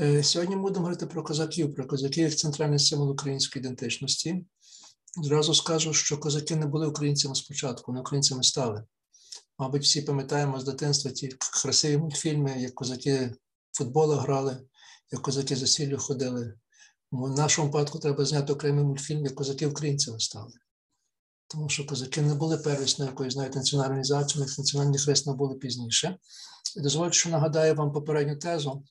Е, сьогодні будемо говорити про козаків, про козаків як центральний символ української ідентичності. Зразу скажу, що козаки не були українцями спочатку, вони українцями стали. Мабуть, всі пам'ятаємо з дитинства ті красиві мультфільми, як козаки футбола грали, як козаки за сіллю ходили. В нашому випадку треба зняти окремий мультфільм, як козаки українцями стали. Тому що козаки не були первісною якоюсь навіть національною організацією, національні хрест були пізніше. І дозвольте, що нагадаю вам попередню тезу,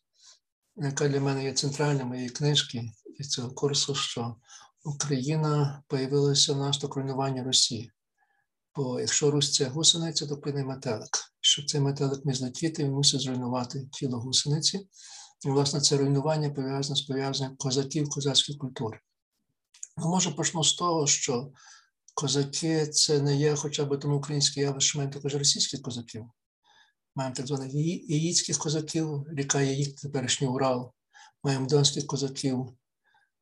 яка для мене є центральною моєї книжки і цього курсу, що Україна появилася внаслідок руйнування Росії. Бо якщо Русь це гусениця, то плине метелик. Щоб цей метелик міг злетіти, він мусить зруйнувати тіло гусениці. І, власне, це руйнування пов'язане з пов'язанням козаків, козацької культури. Ну, може, почну з того, що козаки це не є хоча б тому українське явище, також російських козаків. Маємо так званих яїцьких козаків, ріка Яїк, теперішній Урал, маємо донських козаків.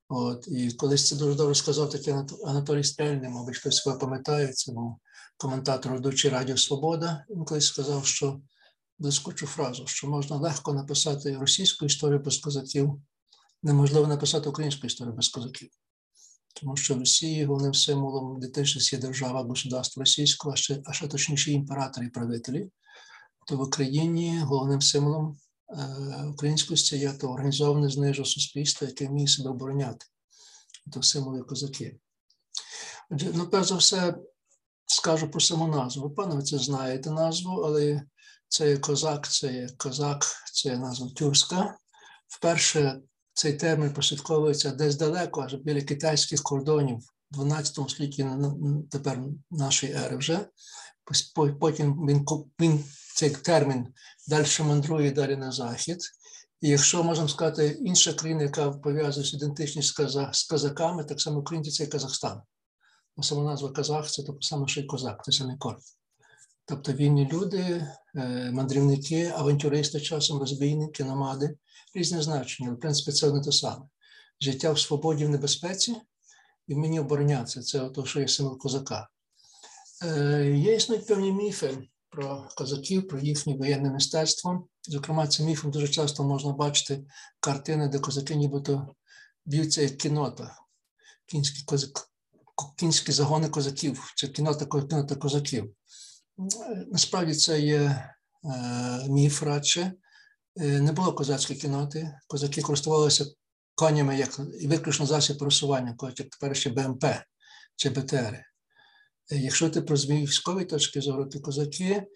От, І колись це дуже добре сказав такий Анатолій Стрельний, мабуть, хтось себе пам'ятає, це був коментатор ведучий Радіо Свобода. Він колись сказав, що блискучу фразу, що можна легко написати російську історію без козаків, неможливо написати українську історію без козаків. Тому що в Росії головним символом ідентичності є держава, государство російського, а ще, а ще точніше імператори і правителі то в Україні головним символом е, українськості є то організоване знижу суспільство, яке вміє себе обороняти. То символи козаки. Ну, перш за все, скажу про саму назву. Пане, ви це знаєте назву, але це є козак, це є козак, це є назва тюрська. Вперше цей термін прослідковується десь далеко, аж біля китайських кордонів в 12 столітті тепер нашої ери вже. Потім він він цей термін далі мандрує далі на захід. І якщо можемо сказати, інша країна, яка пов'язує ідентичність з козаками, так само українці це і Казахстан. Бо сама назва Казах це то саме, що й козак, це самий корд. Тобто вільні люди, е, мандрівники, авантюристи, часом розбійники, намади, різне значення, але в принципі це не те саме. Життя в свободі в небезпеці і вміння оборонятися це те, що є символ козака. Е, є існують певні міфи про козаків, про їхнє воєнне мистецтво. Зокрема, цим міфом дуже часто можна бачити картини, де козаки нібито б'ються як кінота, кінські козак, кінські загони козаків, чи кінота, кінота козаків. Насправді це є е, міф радше. Е, не було козацької кіноти. Козаки користувалися конями як виключно засіб просування, як тепер ще БМП чи БТРи. Якщо ти про військової точки зору, то козаки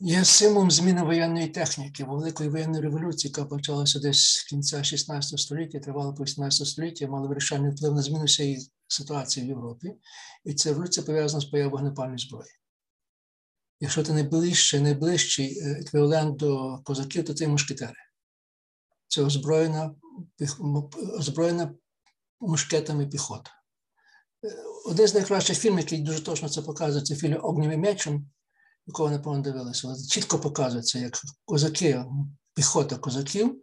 є символом зміни воєнної техніки, великої воєнної революції, яка почалася десь з кінця 16 століття, тривала по 18 століття, мала вирішальний вплив на зміну всієї ситуації в Європі. І ця революція пов'язана з появою вогнепальної зброї. Якщо ти найближчий, найближчий е, еквівалент до козаків, то ти мушкетери. Це озброєна озброєна мушкетами піхота. Один з найкращих фільмів, який дуже точно це показує, це фільм Огнівим мечем, якого напевно дивилися, чітко показується, як козаки, піхота козаків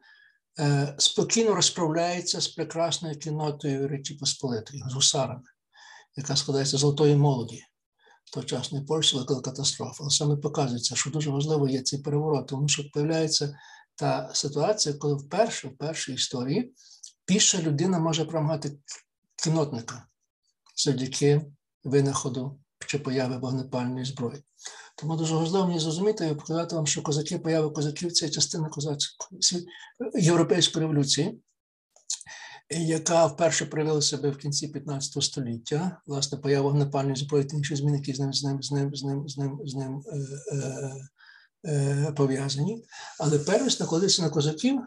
е, спокійно розправляється з прекрасною кінотою Речі Посполитої, з гусарами, яка складається з золотої молоді. Тогочасної Польщі велика катастрофа. Але саме показується, що дуже важливо є цей переворот, тому що з'являється та ситуація, коли вперше, в першій історії, піша людина може промагати кінотника завдяки винаходу чи появи вогнепальної зброї. Тому дуже важливо мені зрозуміти і показати вам, що козаки, появи козаків це частина козацької європейської революції, яка вперше проявила себе в кінці 15 століття, власне, поява вогнепальної зброї та інші зміни, які з ним з ним з ним з ним з ним з ним е, е, е, пов'язані. Але первість накладеться на козаків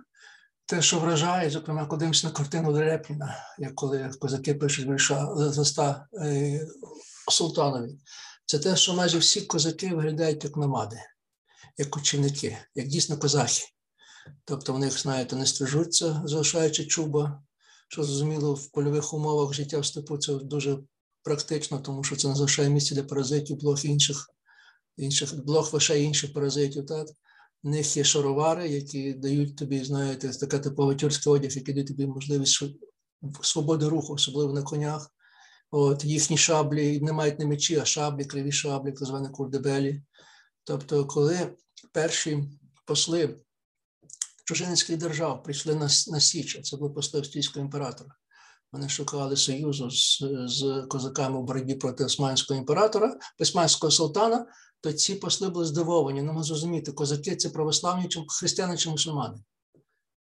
те, що вражає, зокрема, коли дивимося на картину Репніна, як коли козаки пишуть вірша листа е, Султанові, це те, що майже всі козаки виглядають як намади, як кочівники, як дійсно козахи. Тобто в них, знаєте, не стрижуться, залишаючи чуба, що зрозуміло, в польових умовах життя в степу це дуже практично, тому що це не залишає місця для паразитів, блох інших, інших блох лише інших паразитів. Так? В них є шаровари, які дають тобі, знаєте, така типова тюркський одяг, який дає тобі можливість свободи руху, особливо на конях. От Їхні шаблі не мають не мечі, а шаблі, криві шаблі, так звані курдебелі. Тобто, коли перші посли чужинницьких держав прийшли на, на Січ, це були посли австрійського імператора. Вони шукали союзу з, з козаками у боротьбі проти османського імператора, османського султана, то ці посли були здивовані. Не можу зрозуміти, козаки це православні чи християни чи мусульмани.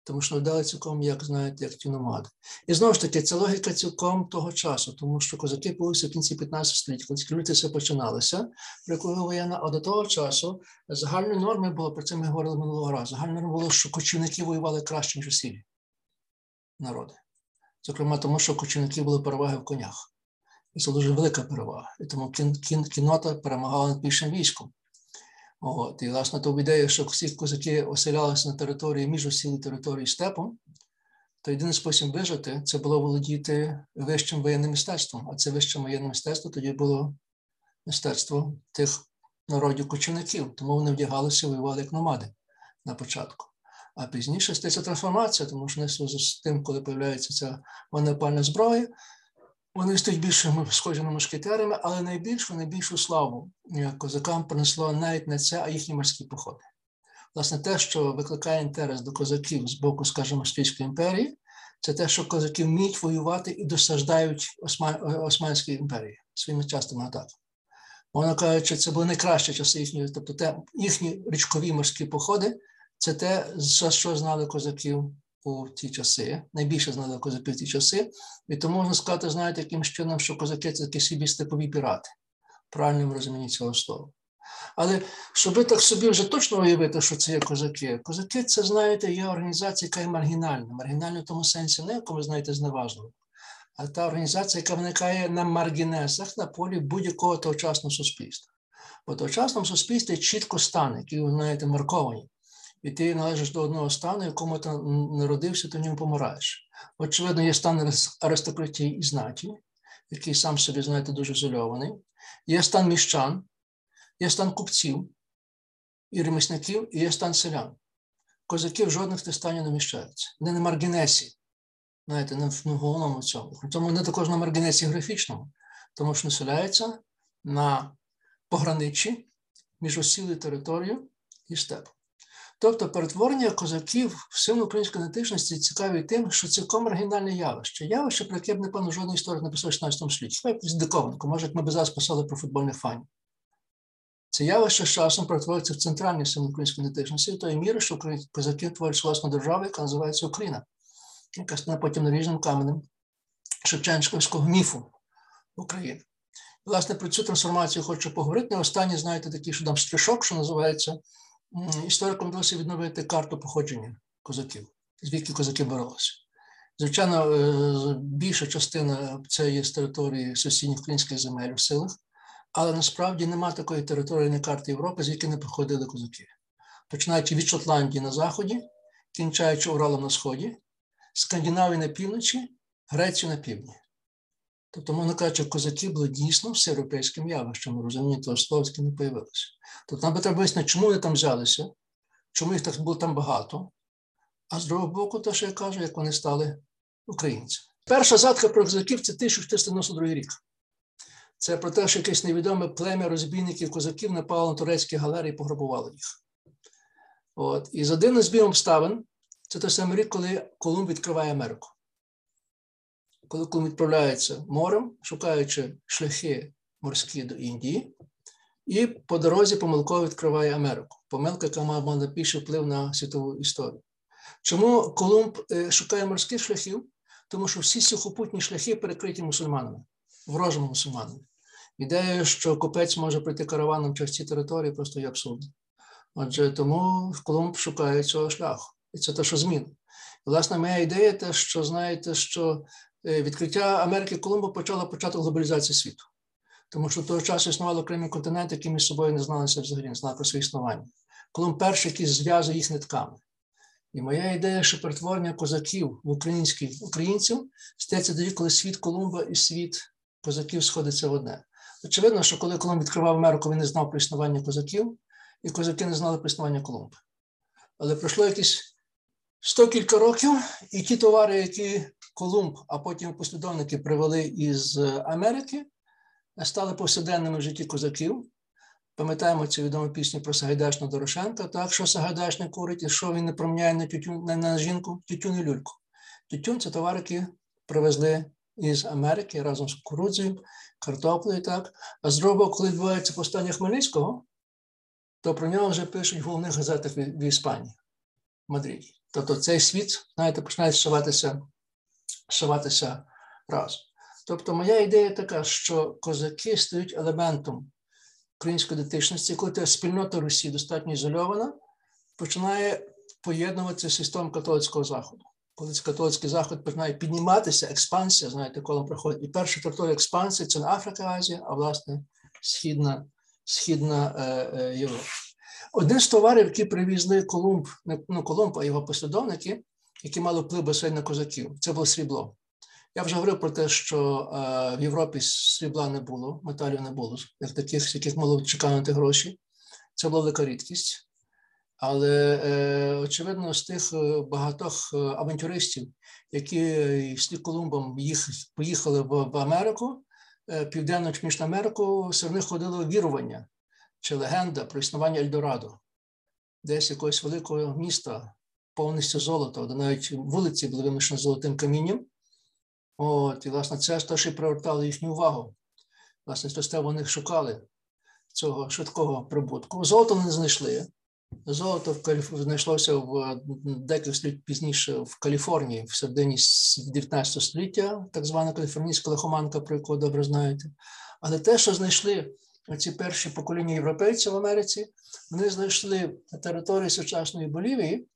Тому що дали цілком, як знаєте, як ті номади. І знову ж таки, це логіка цілком того часу, тому що козаки появилися в кінці 15 століття, коли революція починалася, приколи воєнна, а до того часу загальною нормою було, про це ми говорили минулого разу, загальною нормою було, що кочівники воювали краще, ніж усі народи. Зокрема, тому що кочівники були переваги в конях. І це дуже велика перевага. І тому кін, кін, кінота перемагала над більшим військом. От, І, власне, то ідея, що всі козаки оселялися на території між усіли території степом, то єдиний спосіб вижити це було володіти вищим воєнним мистецтвом. А це вище воєнне мистецтво тоді було мистецтво тих народів кочівників. Тому вони вдягалися, воювали як номади на початку. А пізніше стається трансформація, тому що не з тим, коли з'являється ця вогнепальна зброя, вони стають більш схожі на мушкетерами, але найбільшу, найбільшу славу козакам принесло навіть не це, а їхні морські походи. Власне, те, що викликає інтерес до козаків з боку, скажімо, Австрійської імперії, це те, що козаки вміють воювати і досаждають Османській імперії своїми частими атаками. Вона кажучи, це були найкращі часи їхньої, тобто те, їхні річкові морські походи це те, за що знали козаків у ті часи. Найбільше знали козаки в ті часи. І тому можна сказати, знаєте, яким чином, що козаки це такі собі степові пірати, в правильному розумінні цього слова. Але щоб так собі вже точно уявити, що це є козаки. Козаки, це, знаєте, є організація, яка є маргінальна. Маргінальна в тому сенсі, не ви знаєте, зневажливо, а та організація, яка виникає на маргінесах на полі будь-якого тогочасного суспільства. Бо тогочасному суспільстві чітко стан, які ви знаєте, марковані і ти належиш до одного стану, якому ти народився, то в ньому помираєш. Очевидно, є стан аристократії і знаті, який сам собі, знаєте, дуже ізольований. Є стан міщан, є стан купців і ремісників, і є стан селян. Козаки в жодних тих станів не вміщаються. Вони на маргінесі, знаєте, не в головному цьому. Тому вони також на маргінесі графічному, тому що населяються на пограничі між осілою територією і степом. Тобто перетворення козаків в силу української ідентичності цікаві тим, що цілком оригінальне явище. Явище, про яке б, напевно, жодної історії не писав в 16 столітті. Хіба якусь диковинку, може, як ми б зараз писали про футбольних фанів. Це явище з часом перетворюється в центральні сили української ідентичності, тої міри, що козаки творять власну державу, яка називається Україна, яка стане потім наріжним каменем Шевченківського міфу України. Власне, про цю трансформацію хочу поговорити. Останнє, знаєте, такий, що там стрішок, що називається історикам вдалося відновити карту походження козаків, звідки козаки боролися. Звичайно, е, більша частина це є з території сусідніх українських земель в силах, але насправді нема такої території на карті Європи, звідки не походили козаки. Починаючи від Шотландії на заході, кінчаючи Уралом на сході, Скандинавії на півночі, Грецію на півдні. Тобто, можна кажучи, козаки були дійсно всеєвропейським явищем, розуміння того не появилося. Тобто нам би треба вияснити, чому вони там взялися, чому їх так було там багато, а з другого боку, те, що я кажу, як вони стали українцями. Перша згадка про козаків це 1492 рік. Це про те, що якесь невідоме плем'я розбійників козаків напало на турецькі галерії і пограбувало їх. От. І за дивним збігом обставин, це той самий рік, коли Колумб відкриває Америку коли відправляється морем, шукаючи шляхи морські до Індії, і по дорозі помилково відкриває Америку. Помилка, яка мала найбільший вплив на світову історію. Чому Колумб е, шукає морських шляхів? Тому що всі сухопутні шляхи перекриті мусульманами, ворожими мусульманами. Ідея, що купець може прийти караваном через ці території, просто є абсурдно. Отже, тому Колумб шукає цього шляху. І це те, що зміни. Власне, моя ідея, те, що знаєте, що відкриття Америки Колумба почало початок глобалізації світу, тому що того часу існували окремі континенти, які між собою не зналися взагалі, не знали про своє існування. Колумб перший, який зв'язує їх нитками. І моя ідея, що перетворення козаків в українських українців стається тоді, коли світ Колумба і світ козаків сходиться в одне. Очевидно, що коли Колумб відкривав Америку, він не знав про існування козаків, і козаки не знали про існування Колумба. Але пройшло якісь сто кілька років, і ті товари, які Колумб, а потім послідовники привели із Америки, стали повсякденними в житті козаків. Пам'ятаємо цю відому пісню про Сагайдачного Дорошенка, так, що Сагайдачний курить, і що він не проміняє на, тютюн, на, на жінку, тютюн і люльку. Тютюн це товар, який привезли із Америки разом з кукурудзою, картоплею, так. А з другого, коли відбувається повстання Хмельницького, то про нього вже пишуть в головних газетах в, Іспанії, в Мадриді. Тобто цей світ, знаєте, починає зшиватися, зшиватися разом. Тобто, моя ідея така, що козаки стають елементом української ідентичності, коли та спільнота Русі достатньо ізольована, починає поєднуватися з системою католицького заходу. Коли католицький заход починає підніматися, експансія, знаєте, коли приходить. І перша територія експансії це не Африка, Азія, а власне Східна, Східна е, е, Європа. Один з товарів, які привізли Колумб, не ну, Колумб, а його послідовники, які мали вплив безпосередньо на козаків, це було срібло. Я вже говорив про те, що е, в Європі срібла не було, металів не було, як таких, з яких мало чекати гроші. Це була велика рідкість. Але е, очевидно, з тих е, багатьох е, авантюристів, які з Колумбом їх поїхали в, в Америку, е, Південну Північну Америку, серед них ходило вірування чи легенда про існування Ельдорадо, десь якогось великого міста, повністю золото, де навіть вулиці були вимішані золотим камінням. От, І, власне, це ж що привертало їхню увагу. Власне, через те вони шукали цього швидкого прибутку. Золото не знайшли. Золото в Каліф... знайшлося в декілька століть пізніше в Каліфорнії, в середині 19 століття, так звана каліфорнійська лихоманка, про яку добре знаєте. Але те, що знайшли ці перші покоління європейців в Америці, вони знайшли на території сучасної Болівії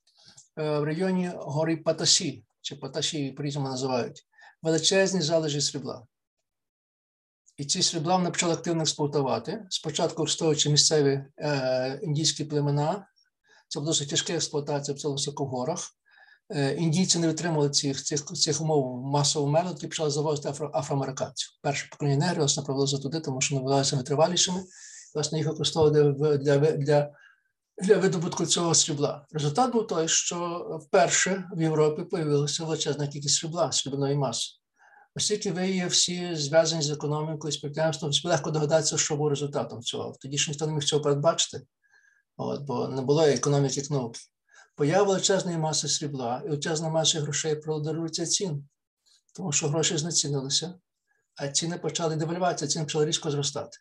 в районі гори Патасі, чи Паташі, по-різному називають, величезні залежі срібла. І ці срібла вони почали активно експлуатувати. Спочатку використовуючи місцеві е, індійські племена, це була досить тяжка експлуатація в цілому горах. Е, індійці не витримували цих цих, цих умов масового методу і почали завозити афро, афроамериканців. Перше покоління негрів власне провелося туди, тому що вони вважалися витривалішими. Власне, їх використовували для, для, для видобутку цього срібла. Результат був той, що вперше в Європі з'явилася величезна кількість срібла, срібної маси. Оскільки ви є всі зв'язані з економікою, з підприємством, легко догадатися, що був результатом цього. Тоді ж ніхто не міг цього передбачити, от, бо не було економіки як науки. Поява величезної маси срібла і величезна маса грошей продарується цін, тому що гроші знецінилися, а ціни почали девальвація, ціни почали різко зростати.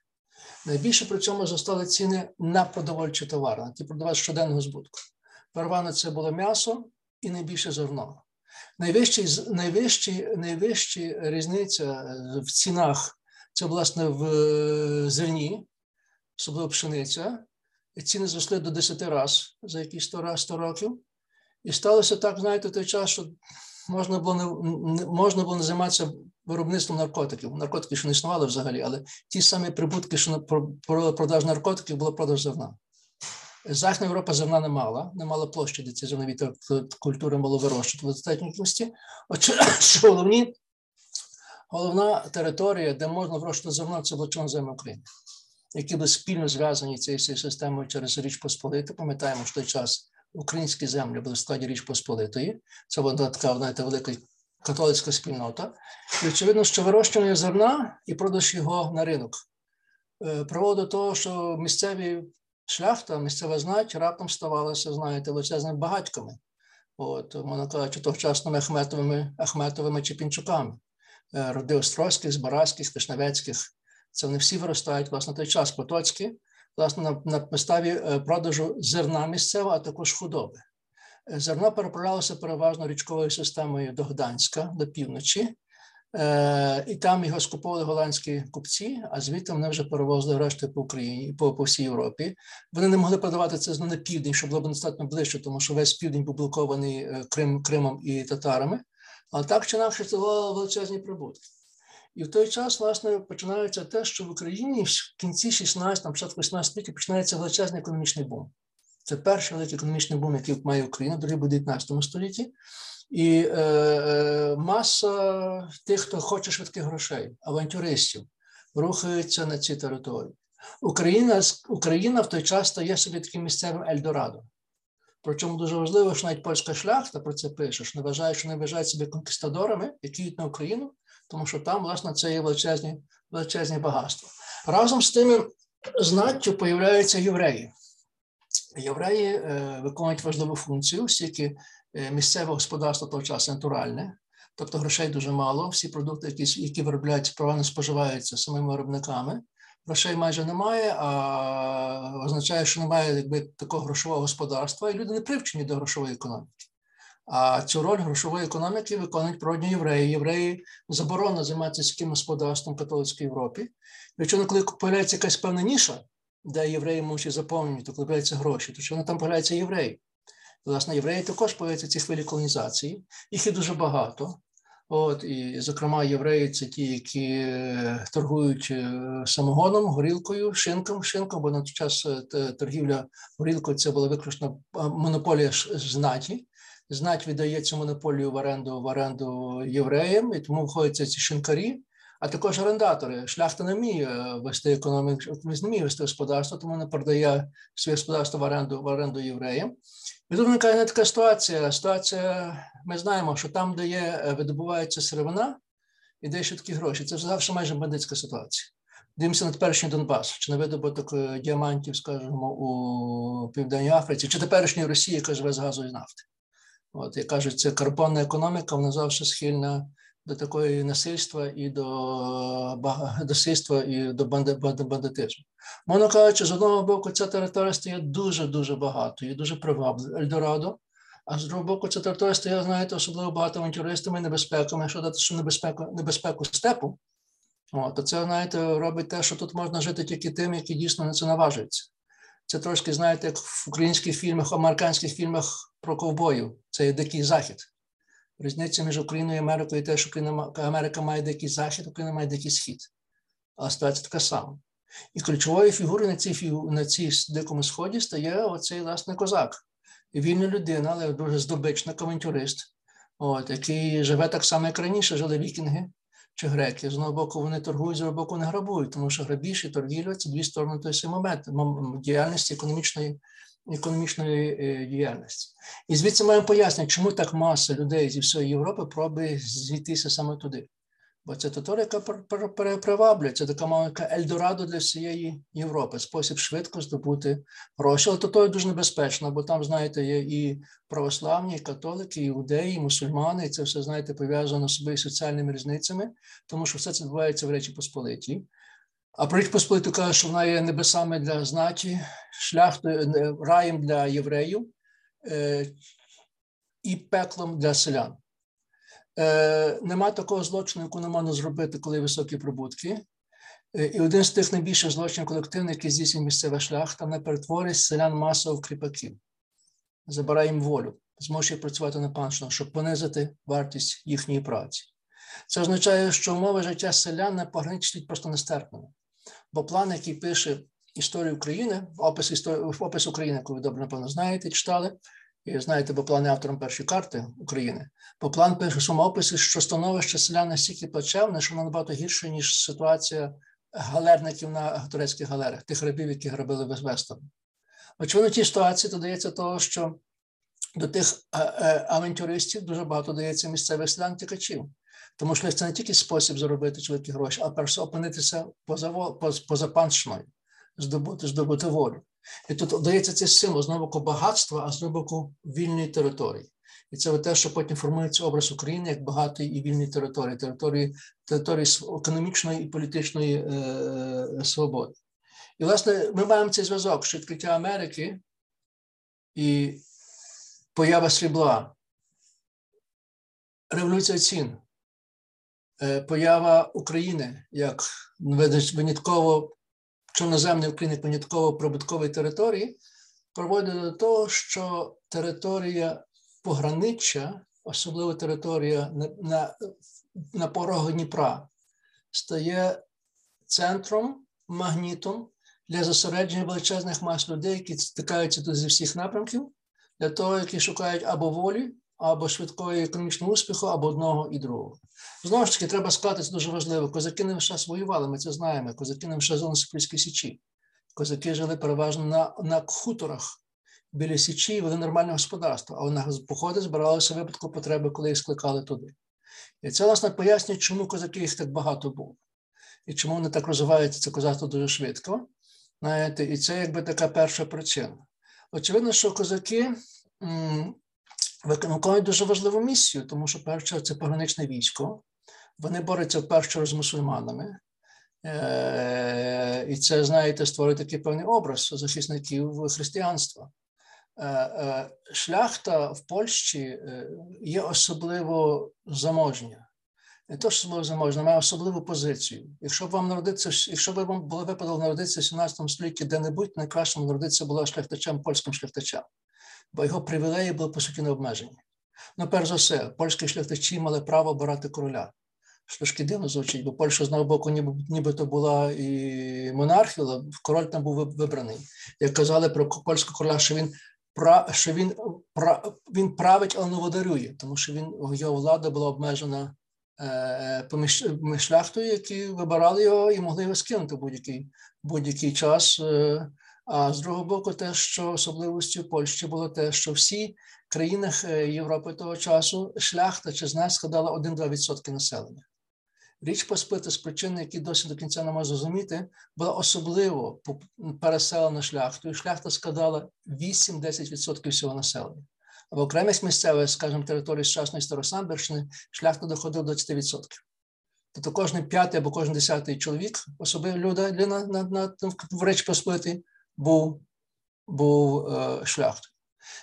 Найбільше при цьому зростали ціни на продовольчі товари, на ті продавати щоденного збутку. Первано це було м'ясо і найбільше зерно. Найвищий, найвищий, найвища різниця в цінах це, власне, в зерні, особливо пшениця. Ціни зросли до 10 разів за якісь 100, 100 років. І сталося так, знаєте, той час, що можна було не можна було не займатися виробництвом наркотиків. Наркотики ще не існували взагалі, але ті самі прибутки, що продаж наркотиків, було продаж зерна. Західна Європа зерна не мала, не мала площі, де ці зернові культури мало вирощувати в достатній кількості. Що головні, головна територія, де можна вирощувати зерно, це була чорноземна Україна, які були спільно зв'язані цією системою через Річ Посполиту. Пам'ятаємо, що той час українські землі були в складі Річ Посполитої. Це була така, знаєте, велика католицька спільнота. І очевидно, що вирощування зерна і продаж його на ринок приводить до того, що місцеві шляхта, місцева знать раптом ставалася, знаєте, величезними багатьками. От, можна кажучи, тогочасними Ахметовими, Ахметовими чи Пінчуками. Роди Острозьких, Збаразьких, Тишневецьких. Це вони всі виростають, власне, той час потоцькі, власне, на, на підставі продажу зерна місцевого, а також худоби. Зерно переправлялося переважно річковою системою до Гданська, до півночі, Е, і там його скуповували голландські купці, а звідти вони вже перевозили решти по Україні, по, по всій Європі. Вони не могли продавати це на південь, щоб було б достатньо ближче, тому що весь південь був блокований е, Крим, Кримом і татарами. Але так чи інакше це величезні прибутки. І в той час, власне, починається те, що в Україні в кінці 16, початку 18 століття починається величезний економічний бум. Це перший великий економічний бум, який має Україна, другий буде в 19 столітті. І е, е, маса тих, хто хоче швидких грошей, авантюристів, рухаються на ці території. Україна Україна в той час стає собі таким місцевим Ельдорадо. Причому дуже важливо, що навіть польська шляхта про це пише, що не вважає, що не вважають себе конкістадорами, які йдуть на Україну, тому що там, власне, це є величезні величезні багатства. Разом з тими знаттю появляються євреї. Євреї виконують важливу функцію, оскільки е, місцеве господарство того часу натуральне, тобто грошей дуже мало. Всі продукти, які які виробляються, правильно споживаються самими виробниками. Грошей майже немає, а означає, що немає якби такого грошового господарства, і люди не привчені до грошової економіки. А цю роль грошової економіки виконують природні євреї. Євреї заборонено займатися сільським господарством в католицькій Європі. Причому, коли появляється якась певна ніша, де євреї можуть заповнювати, коли появляються гроші, то що там появляються євреї. Власне, євреї також появляються в цій хвилі колонізації, їх є дуже багато. От, І, зокрема, євреї це ті, які е, торгують е, самогоном, горілкою, шинком, шинком, бо на той час е, торгівля горілкою це була виключно монополія знаті. Знать віддає цю монополію в оренду в оренду євреям, і тому виходять ці шинкарі, а також орендатори. Шляхта не вміє вести економіку, не вміє вести господарство, тому не продає своє господарство в оренду в оренду євреям. І тут виникає не така ситуація. Ситуація, ми знаємо, що там, де є, видобувається сировина, і де ще такі гроші. Це завжди майже бандитська ситуація. Дивимося на теперішній Донбас, чи на видобуток діамантів, скажімо, у Південній Африці, чи теперішньої Росії, яка живе з газу і нафти. От, як кажуть, це карбонна економіка, вона завжди схильна до такої насильства і до насильства і до бандитизму. Можна кажучи, з одного боку, ця територія стає дуже-дуже багато і дуже привабливо Ельдорадо, а з другого боку, ця територія стає, знаєте, особливо багато авантюристами небезпеками. Якщо дати небезпеку, небезпеку степу, от, то це, знаєте, робить те, що тут можна жити тільки тим, які дійсно на це наважуються. Це трошки, знаєте, як в українських фільмах, американських фільмах про ковбоїв. Це є дикий захід. Різниця між Україною і Америкою те, що Америка має дикий захід, Україна має дикий схід. Але ситуація така сама. І ключовою фігурою на цій на цій дикому сході стає оцей власне козак. Вільна людина, але дуже здобичник, авантюрист, от, який живе так само, як раніше, жили вікінги чи греки. З одного боку, вони торгують, з другого боку, не грабують, тому що грабіж і торгівля це дві сторони самий момент діяльності економічної економічної е, діяльності. І звідси маємо пояснення, чому так маса людей зі всієї Європи пробує звітися саме туди. Бо це тоторика приваблює, це така маленька Ельдорадо для всієї Європи, спосіб швидко здобути гроші. Але то дуже небезпечно, бо там, знаєте, є і православні, і католики, і іудеї, і мусульмани, і це все, знаєте, пов'язано з собою соціальними різницями, тому що все це відбувається в Речі Посполитій. А про Річ Посполиту каже, що вона є небесами для знаті, шляхтою, раєм для євреїв е, і пеклом для селян. Е, Нема такого злочину, яку не можна зробити, коли високі прибутки. Е, і один з тих найбільших злочинів колективних, який здійснює місцева шляхта, не перетворює селян масово в кріпаків, забирає їм волю, змушує працювати на панщину, щоб понизити вартість їхньої праці. Це означає, що умови життя селян не пограничують просто нестерпними. Бо план, який пише історію України, опис історії, опис України, яку ви добре, напевно, знаєте, читали, і знаєте, бо план автором першої карти України, бо план пише своєму що становище селян настільки плачевне, що воно набагато гірше, ніж ситуація галерників на турецьких галерах, тих рабів, які грабили Вестон. Очевидно, в тій ситуації додається того, що до тих е, е, авантюристів дуже багато дається місцевих селян тікачів. Тому що це не тільки спосіб заробити великі гроші, а перше опинитися поза, поза панщиною, здобути здобути волю. І тут дається цей символ з боку багатства, а з боку вільної території. І це те, що потім формується образ України як багатої і вільної території, території території економічної і політичної е, е, свободи. І, власне, ми маємо цей зв'язок, що відкриття Америки і поява срібла, революція цін, поява України як винятково чорноземної України, винятково прибуткової території, проводить до того, що територія пограниччя, особливо територія на, на, на порогах Дніпра, стає центром, магнітом для зосередження величезних мас людей, які стикаються тут зі всіх напрямків, для того, які шукають або волі, або швидкого економічного успіху, або одного і другого. Знову ж таки, треба сказати, це дуже важливо. Козаки не весь воювали, ми це знаємо. Козаки не весь жили на Січі. Козаки жили переважно на на хуторах біля Січі, вели нормальне господарство, а на походи збиралися випадку потреби, коли їх скликали туди. І це, власне, пояснює, чому козаки їх так багато було. І чому вони так розвиваються це козацтво дуже швидко. Знаєте, І це якби така перша причина. Очевидно, що козаки виконують дуже важливу місію, тому що перше це пограничне військо. Вони борються вперше з мусульманами. Е, і це, знаєте, створює такий певний образ захисників християнства. Е, е, шляхта в Польщі є особливо заможня. Не то, що особливо заможна, має особливу позицію. Якщо б вам народитися, якщо б вам було випадок народитися в 17 столітті де-небудь, найкращим народитися було шляхтачем, польським шляхтачем, бо його привілеї були по суті не обмежені. Ну, перш за все, польські шляхтачі мали право обирати короля що трошки дивно звучить, бо Польща з одного боку, ніби нібито була і монархія, але король там був вибраний. Як казали про польського короля, що він що він він править, але не водарює, тому що він його влада була обмежена е, шляхтою, які вибирали його і могли його скинути будь-який будь-який час. Е, а з другого боку, те, що особливістю Польщі було те, що всі країнах е, Європи того часу шляхта чи з нас складала 1-2% населення. Річ Посполита з причин, які досі до кінця не можу зрозуміти, була особливо переселена шляхтою. Шляхта складала 8-10% всього населення. А в окремих місцевих, скажімо, території сучасної Старосамбірщини, шляхта доходила до 20%. Тобто кожен п'ятий або кожен десятий чоловік, особливо людина на, на, на, в Речі Посполитій, був був е, шляхтою.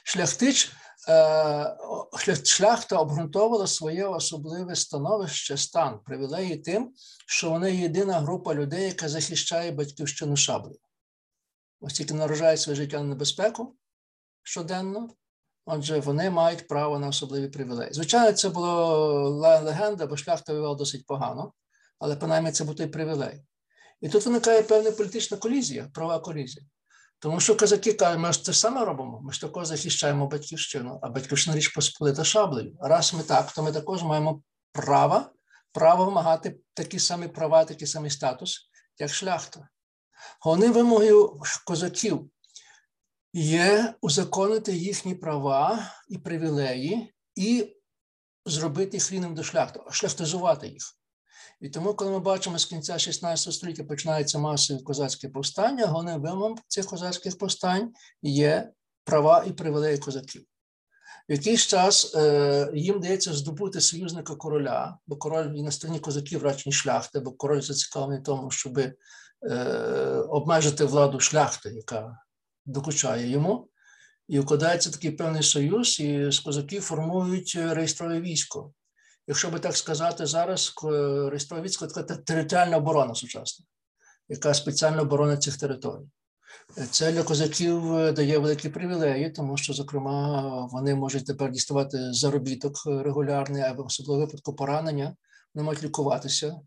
Шляхтич Е, шляхта обґрунтовувала своє особливе становище, стан, привілеї тим, що вони єдина група людей, яка захищає батьківщину шаблею. Ось тільки наражають своє життя на небезпеку щоденно, отже, вони мають право на особливі привілеї. Звичайно, це була легенда, бо шляхта воювала досить погано, але принаймні це був той привілей. І тут виникає певна політична колізія, права колізія. Тому що козаки кажуть, ми ж це саме робимо, ми ж також захищаємо батьківщину, а батьківщина річ посполита шаблею. Раз ми так, то ми також маємо право право вимагати такі самі права, такий самий статус, як шляхта. Головні вимоги козаків є узаконити їхні права і привілеї і зробити їх рівним до шляхти, шляхтизувати їх. І тому, коли ми бачимо з кінця 16 століття починається масові козацькі повстання, головним вимогом цих козацьких повстань є права і привілеї козаків. В якийсь час е, їм дається здобути союзника короля, бо король і на стороні козаків радше шляхти, бо король зацікавлений в тому, щоб е, обмежити владу шляхти, яка докучає йому. І укладається такий певний союз, і з козаків формують реєстрове військо якщо би так сказати, зараз Рестровіцька така територіальна оборона сучасна, яка спеціально оборонить цих територій. Це для козаків е, дає великі привілеї, тому що, зокрема, вони можуть тепер діставати заробіток регулярний, або особливо випадку поранення, вони можуть лікуватися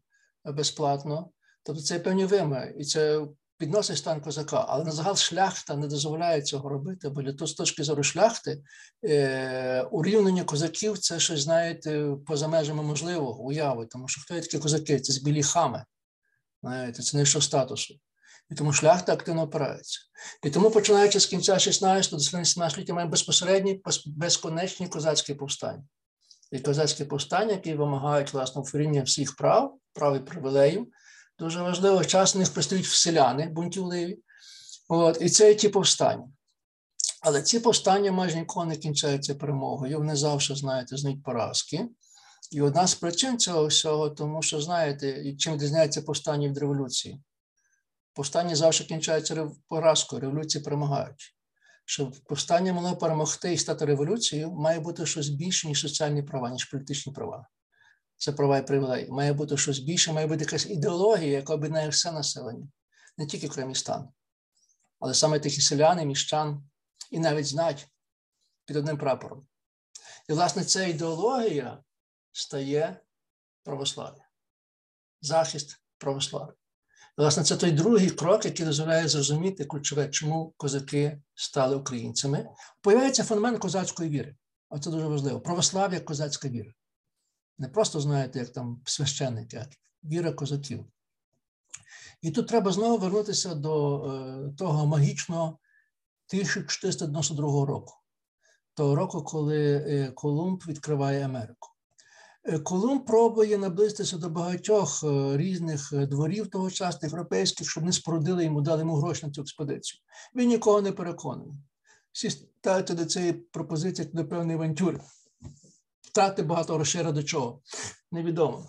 безплатно. Тобто це певні вимоги, і це підносить стан козака, але на загал шляхта не дозволяє цього робити, бо для того, з точки зору шляхти е, урівнення козаків це щось, знаєте, поза межами можливого уяви, тому що хто є такі козаки? Це збілі хами, знаєте, це не що статусу. І тому шляхта активно опирається. І тому, починаючи з кінця 16 до 17 століття, маємо безпосередні безконечні козацькі повстання. І козацькі повстання, які вимагають власне оферіння всіх прав, прав і привілеїв, Дуже важливо, час в них пристають селяни бунтівливі. От, І це ті повстання. Але ці повстання майже ніколи не кінчаються перемогою. Вони завжди, знаєте, знають поразки. І одна з причин цього всього, тому що, знаєте, чим відрізняється повстання від революції. Повстання завжди кінчається поразкою, революції перемагають. Щоб повстання могло перемогти і стати революцією, має бути щось більше, ніж соціальні права, ніж політичні права це права і привілеї. Має бути щось більше, має бути якась ідеологія, яка об'єднає все населення, не тільки окремі стани, але саме тих і селяни, міщан, і навіть знать під одним прапором. І, власне, ця ідеологія стає православ'я, захист православ'я. Власне, це той другий крок, який дозволяє зрозуміти ключове, чому козаки стали українцями. Появляється феномен козацької віри. Оце дуже важливо. Православ'я козацька віра. Не просто знаєте, як там священники, а віра козаків. І тут треба знову вернутися до е, того магічного 1492 року, того року, коли е, Колумб відкриває Америку. Е, Колумб пробує наблизитися до багатьох різних дворів тогочасних європейських, щоб не спорудили йому, дали йому гроші на цю експедицію. Він нікого не переконує. Всі ставляться до цієї пропозиції до певної авантюри. Втрати багато грошей до чого? Невідомо.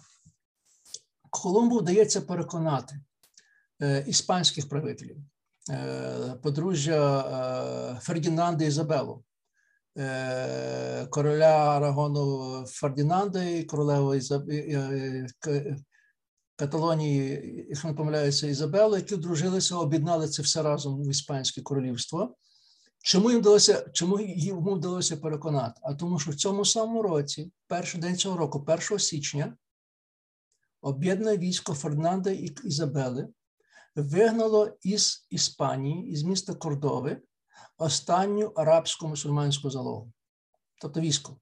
Колумбу вдається переконати е, іспанських правителів, е, подружжя е, Фердінанда і Ізабелу, короля Арагону Фердінанда і е, Каталонії, якщо не помиляюся, Ізабелу, які дружилися, об'єднали це все разом в Іспанське королівство. Чому їм вдалося, чому йому вдалося переконати? А тому, що в цьому самому році, перший день цього року, 1 січня, об'єднане військо Фердинанда і Ізабели вигнало із Іспанії, із міста Кордови, останню арабську мусульманську залогу, тобто військо.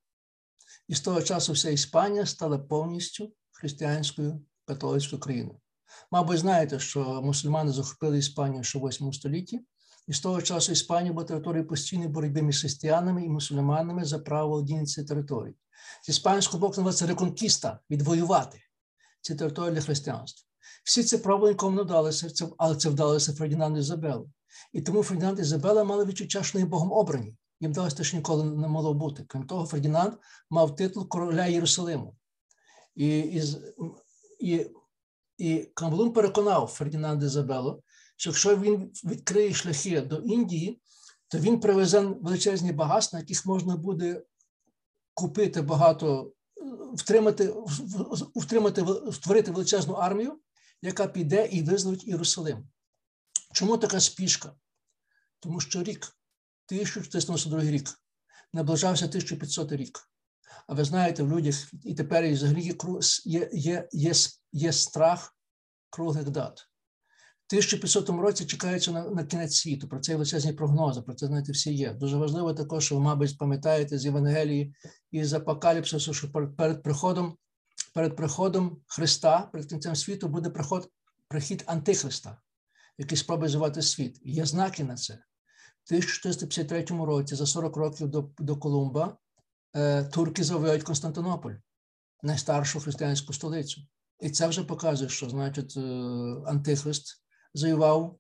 І з того часу вся Іспанія стала повністю християнською католицькою країною. Мабуть, знаєте, що мусульмани захопили Іспанію ще в 8 столітті, і з того часу Іспанія була територією постійної боротьби між християнами і мусульманами за право володіння цієї території. З іспанського боку називається реконкіста відвоювати ці території для християнства. Всі ці пробування нікому не вдалося, але це вдалося Фердінанду Ізабелу. І тому Фердінанд Ізабела мали відчуття, що вони Богом обрані. Їм вдалося те, що ніколи не могло бути. Крім того, Фердінанд мав титул короля Єрусалиму. І, і, і, і Камбалун переконав Фердінанда Ізабелу, що якщо він відкриє шляхи до Індії, то він привезе величезні багатства, яких можна буде купити багато, втримати, втримати, створити величезну армію, яка піде і визволить Єрусалим. Чому така спішка? Тому що рік, 1492 рік, наближався 1500 рік. А ви знаєте, в людях і тепер і взагалі є, є, є, є, є страх круглих дат. В 1500 році чекається на, на кінець світу. Про це є величезні прогнози, про це знаєте, всі є. Дуже важливо також, що ви, мабуть, пам'ятаєте з Євангелії і з Апокаліпсису, що перед приходом, перед приходом Христа, перед кінцем світу, буде приход, прихід Антихриста, який спробує звати світ. І є знаки на це. В 1453 році, за 40 років до, до Колумба, е, турки завоюють Константинополь, найстаршу християнську столицю. І це вже показує, що значить е, Антихрист завоював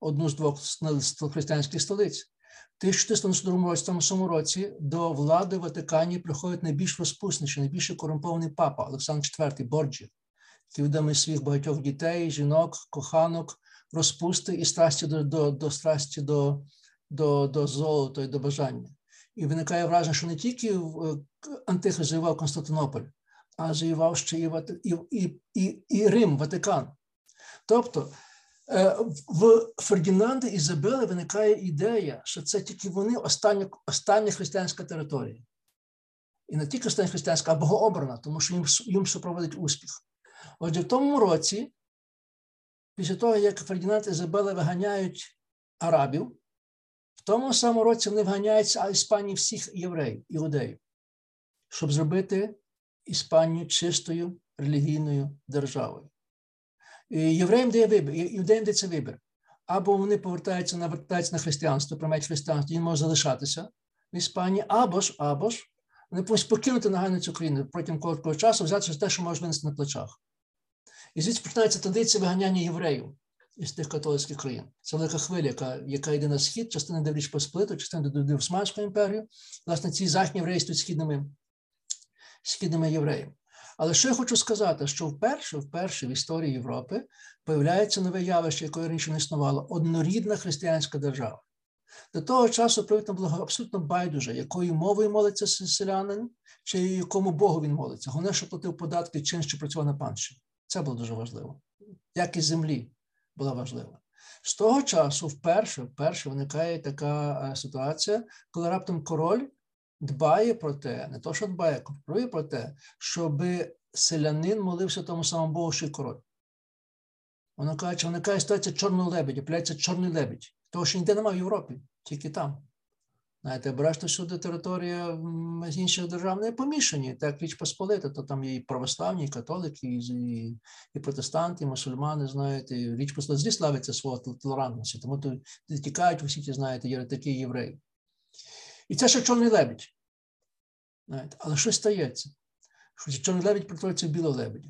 одну з двох християнських столиць. В 1492 році, до влади в Ватикані приходить найбільш розпусніший, найбільш корумпований папа Олександр IV Борджі, який відомий своїх багатьох дітей, жінок, коханок, розпусти і страсті до, до, до страсті до, до, до золота і до бажання. І виникає враження, що не тільки в- Антихрист завоював Константинополь, а завоював ще і, і, і, і Рим, Ватикан. Тобто е, в Фердінанда і Ізабели виникає ідея, що це тільки вони остання, остання християнська територія. І не тільки остання християнська, а богообрана, тому що їм, їм супроводить успіх. Отже, в тому році, після того, як Фердінанд і Ізабела виганяють арабів, в тому самому році вони вганяють з Іспанії всіх євреїв, іудеїв, щоб зробити Іспанію чистою релігійною державою. І Євреям дає вибір, іудеям дається вибір. Або вони повертаються навертаються на християнство, приймають християнство, він може залишатися в Іспанії, або ж, або ж вони повинні покинути нагальну цю країну протягом короткого часу, взяти те, що може винести на плечах. І звідси починається традиція виганяння євреїв із тих католицьких країн. Це велика хвиля, яка, яка йде на схід, частина йде в Річ Посполиту, частина в Османську імперію. Власне, ці західні євреї стають східними, східними євреями. Але що я хочу сказати, що вперше, вперше в історії Європи появляється нове явище, якої раніше не існувало однорідна християнська держава. До того часу привітно було абсолютно байдуже, якою мовою молиться селянин, чи якому Богу він молиться. Головне, що платив податки, чин, що працював на панщині. Це було дуже важливо. Якість землі була важлива. З того часу вперше, вперше виникає така е, ситуація, коли раптом король дбає про те, не то, що дбає, контролює про те, щоб селянин молився тому самому Богу, що й король. Воно каже, виникає ситуація чорного лебедя, пляється чорний лебедь. Того, що ніде немає в Європі, тільки там. Знаєте, брешта всюди територія з інших держав не помішані, так Річ Посполита, то там є і православні, і католики, і, і, і протестанти, і мусульмани, знаєте, Річ Посполита злі славиться свого толерантності, тому то тікають усі ті, знаєте, єретики і євреї. І це ще чорний лебідь. Але що стається? що чорний лебідь перетвориться в білого лебедя.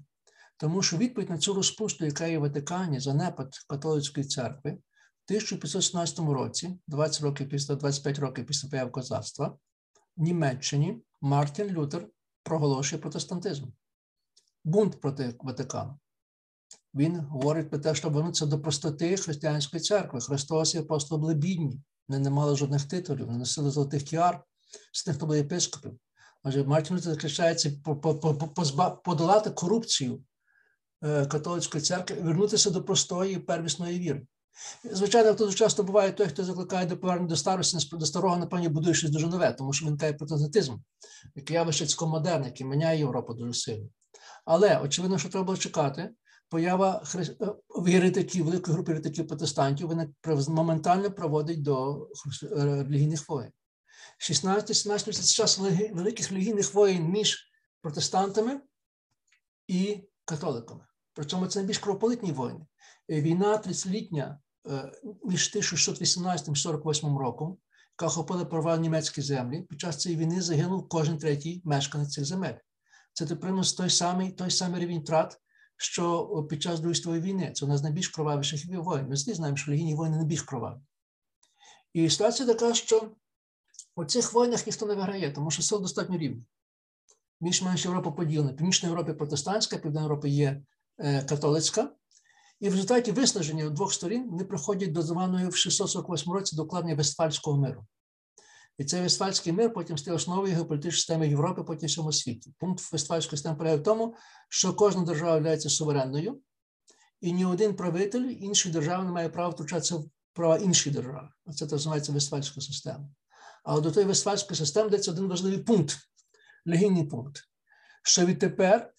Тому що відповідь на цю розпусту, яка є в Ватикані, занепад католицької церкви, в 1517 році, 20 років після 25 років після появи козацтва, в Німеччині Мартін Лютер проголошує протестантизм, бунт проти Ватикану. Він говорить про те, що вернутися до простоти християнської церкви. Христос і апостол були бідні, вони не мали жодних титулів, не носили золотих кіар, з них хто були єпископів. Отже, Мартін Лютер захищається подолати корупцію е, католицької церкви вернутися до простої первісної віри. Звичайно, тут часто буває той, хто закликає до повернення до старості, до старого, напевно, будує щось дуже нове, тому що він каже протестантизм, яке явище цькомодерне, яке міняє Європу дуже сильно. Але очевидно, що треба було чекати. Поява хри... єретиків, великої групи єретиків протестантів, вони моментально проводить до релігійних воєн. 16-17 це час великих релігійних воєн між протестантами і католиками. Причому це найбільш кровополитні воїни. Війна 30-літня Е, між 1618 і 48 роком, яка охопила права німецькі землі, під час цієї війни загинув кожен третій мешканець цих земель. Це тепер той самий той самий рівень втрат, що під час Другої світової війни. Це одна з найбільш кровавіших воїн. Ми всі знаємо, що релігійні воїни найбільш кроваві. І ситуація така, що у цих воїнах ніхто не виграє, тому що сил достатньо рівні. Більш-менш Європа поділена. Північна Європа протестантська, Південна Європа є е, католицька, і в результаті виснаження двох сторін вони приходять до званої в 648 році докладення Вестфальського миру. І цей Вестфальський мир потім стає основою геополітичної системи Європи, потім всьому світі. Пункт Вестфальської системи полягає в тому, що кожна держава є суверенною, і ні один правитель іншої держави не має права втручатися в права іншої держави. Це називається Вестфальська система. Але до тої Вестфальської системи дається один важливий пункт, легійний пункт, що відтепер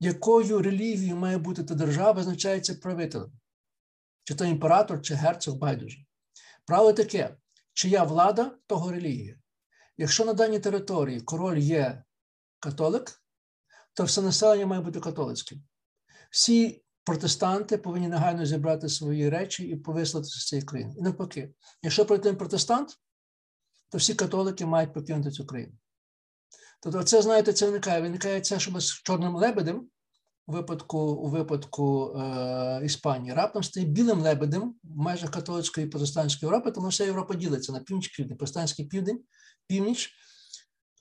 якою релігією має бути та держава, визначається правителем. Чи то імператор, чи герцог байдуже. Право таке, чия влада, того релігія. Якщо на даній території король є католик, то все населення має бути католицьким. Всі протестанти повинні негайно зібрати свої речі і повислатися з цієї країни. І навпаки, якщо прийде протестант, то всі католики мають покинути цю країну. Тобто, це, знаєте, це виникає. Виникає це, що з чорним лебедем у випадку у випадку е, Іспанії раптом стає білим лебедем в межах католицької і протестантської Європи, тому вся Європа ділиться на північ, південь, протестантський південь, північ,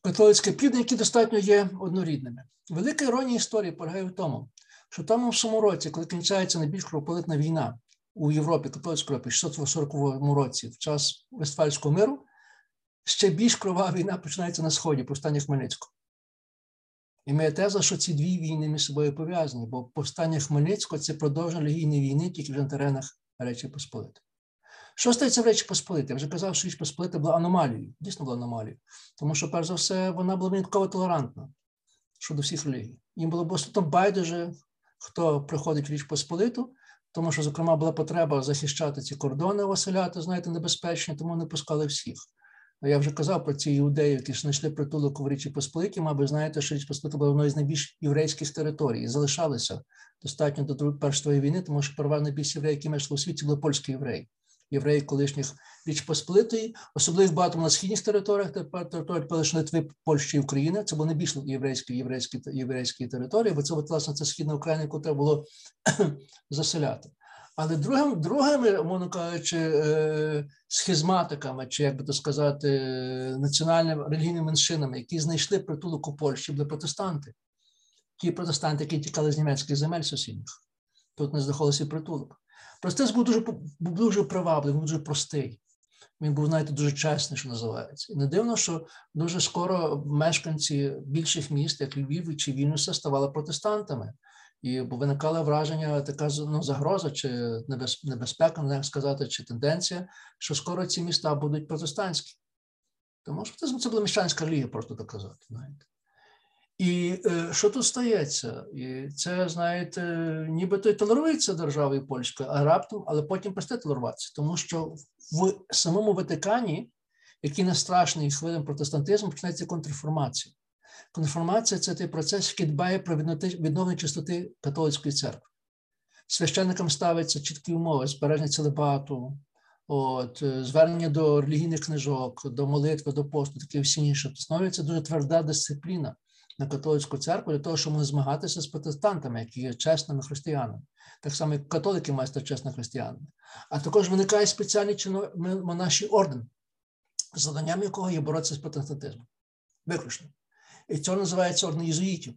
католицьке південь, які достатньо є однорідними. Велика іронія історії полягає в тому, що тому в році, коли кінчається найбільш кровополитна війна у Європі, католицькій Європі, 640 році, в час Вестфальського миру ще більш крова війна починається на сході, повстання Хмельницького. І моя теза, що ці дві війни між собою пов'язані, бо повстання Хмельницького це продовження релігійної війни тільки вже на теренах Речі Посполити. Що стається в Речі Посполити? Я вже казав, що Річ Посполита була аномалією, дійсно була аномалією, тому що, перш за все, вона була винятково толерантна щодо всіх релігій. Їм було абсолютно байдуже, хто приходить в Річ Посполиту, тому що, зокрема, була потреба захищати ці кордони Василяти, знаєте, небезпечні, тому не пускали всіх. Я вже казав про ці іудеї, які знайшли притулок в Річі Посполиті, мабуть, знаєте, що Річ Посполита була одною з найбільш єврейських територій залишалися достатньо до Першої війни, тому що переважно найбільш євреї, які мешкали у світі, були польські євреї. Євреї колишніх Річ Посполитої, особливо багато на східних територіях, тепер території лише Литви, Польщі і України. Це були найбільш єврейські єврейські, єврейські території, бо це, власне, це східна Україна, яку треба було заселяти. Але другим, другими, мовно кажучи, е, схизматиками, чи як би то сказати, національними релігійними меншинами, які знайшли притулок у Польщі, були протестанти. Ті протестанти, які тікали з німецьких земель сусідніх, тут не знаходився притулок. Простець був дуже був дуже привабливий, був дуже простий. Він був, знаєте, дуже чесний, що називається. І не дивно, що дуже скоро мешканці більших міст, як Львів чи Вільнюса, ставали протестантами. І виникало враження, така ну, загроза чи небезпека, не як сказати, чи тенденція, що скоро ці міста будуть протестантські. Тому що це була міщанська релігія, просто так казати. знаєте. І е, що тут стається? І це, знаєте, нібито й толерується державою польською, а раптом, але потім перестає толеруватися. Тому що в самому Ватикані, який не страшний хвилин протестантизму, починається контрреформація. Конформація це той процес, який дбає про відновлення чистоти католицької церкви. Священникам ставиться чіткі умови, збереження целебату, от, е, звернення до релігійних книжок, до молитви, до посту, таке всі інше. Становиться дуже тверда дисципліна. на католицьку церкву для того, щоб змагатися з протестантами, які є чесними християнами. Так само, як католики мають стати чесними християнами. А також виникає спеціальний монаший орден, заданням якого є боротися з протестантизмом. Виключно. І це називається орден єзуїтів.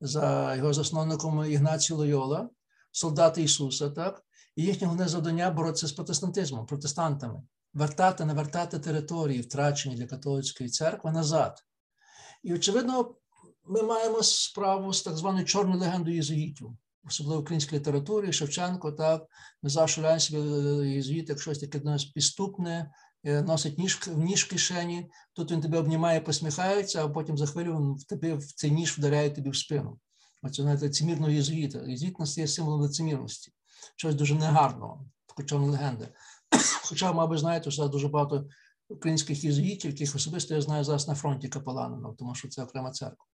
За його засновником Ігнацію Лойола, солдати Ісуса, так? І їхнє головне завдання боротися з протестантизмом, протестантами, вертати, навертати території, втрачені для католицької церкви назад. І, очевидно, ми маємо справу з так званою чорною легендою єзуїтів, особливо в українській літературі, Шевченко, так, ми завжди собі єзуїт, як щось таке до нас підступне, носить ніж ніж в кишені, тут він тебе обнімає, посміхається, а потім за хвилю в тебе в цей ніж вдаряє тобі в спину. Оце навіть лицемірного єзуїта. Єзуїт нас є символом лицемірності, щось дуже негарного, така чорна легенда. Хоча, мабуть, знаєте, що дуже багато українських єзуїтів, яких особисто я знаю зараз на фронті капеланами, тому що це окрема церква,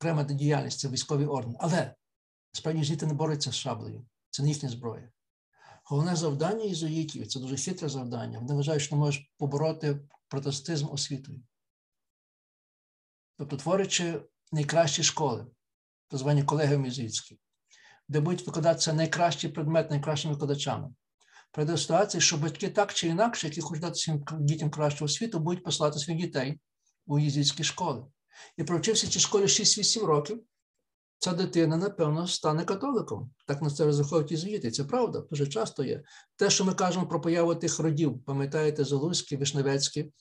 окрема діяльність, це військовий орден. Але справді єзуїти не борються з шаблею, це не їхня зброя. Головне завдання єзуїтів, це дуже хитре завдання. Вони вважають, що можуть побороти протестизм освітою. Тобто, творячи найкращі школи, так звані колегіум єзуїтські, де будуть викладатися найкращий предмет найкращими викладачами прийде ситуація, що батьки так чи інакше, які хочуть дати своїм дітям кращого світу, будуть послати своїх дітей у єзитські школи. І провчився в цій школі 6-8 років, ця дитина, напевно, стане католиком. Так на це розраховують єзуїти. Це правда, дуже часто є. Те, що ми кажемо про появу тих родів, пам'ятаєте, Залузький, Вишневецький,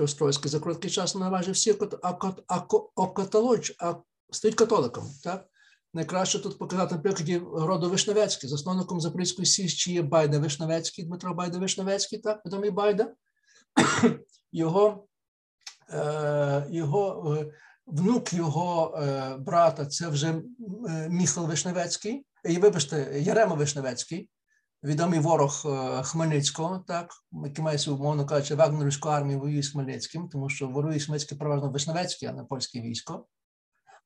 Остройський, за короткий час майже всі стають католиком. Так? Найкраще тут показати на прикладі роду Вишневецький, засновником Запорізької січі є Байда Вишневецький, Дмитро Байда Вишневецький, так, відомий Байда. Його е, його е, внук його е, брата це вже Міхал Вишневецький, і вибачте, Ярема Вишневецький, відомий ворог Хмельницького, так, який має свою, мовно кажучи, Вагнерівську армію воює з Хмельницьким, тому що воює Хмельницький переважно Вишневецький, а не польське військо.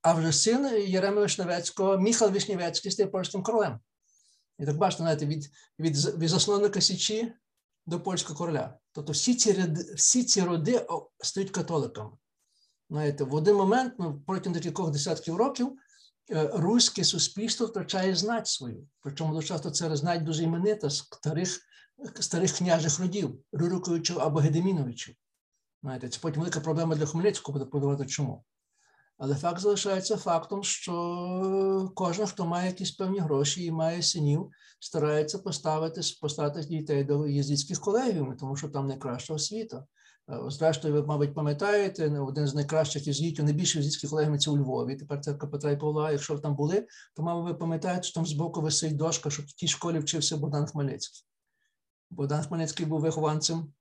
А вже син Єреми Вишневецького, Міхал Вишневецький стає польським королем. І так бачите, знаєте, від від, від засновника Січі до польського короля. Тобто всі ці всі ці роди стають католиками. Знаєте, В один момент, ну, протягом декількох десятків років, е, руське суспільство втрачає знать свою. Причому дуже часто це знать дуже іменита старих старих княжих родів, Руриковичів або Гедеміновичів. Знаєте, Це потім велика проблема для Хмельницького буде подавати чому. Але факт залишається фактом, що кожен, хто має якісь певні гроші і має синів, старається поставити поставити дітей до єзицьких колегіумів, тому що там найкраща освіта. Зрештою, ви, мабуть, пам'ятаєте, один з найкращих єзитів, найбільше колегіумів це у Львові. Тепер це Петра і Павла. Якщо ви там були, то мабуть, ви пам'ятаєте, що там збоку висить дошка, що в тій школі вчився Богдан Хмельницький. Богдан Хмельницький був вихованцем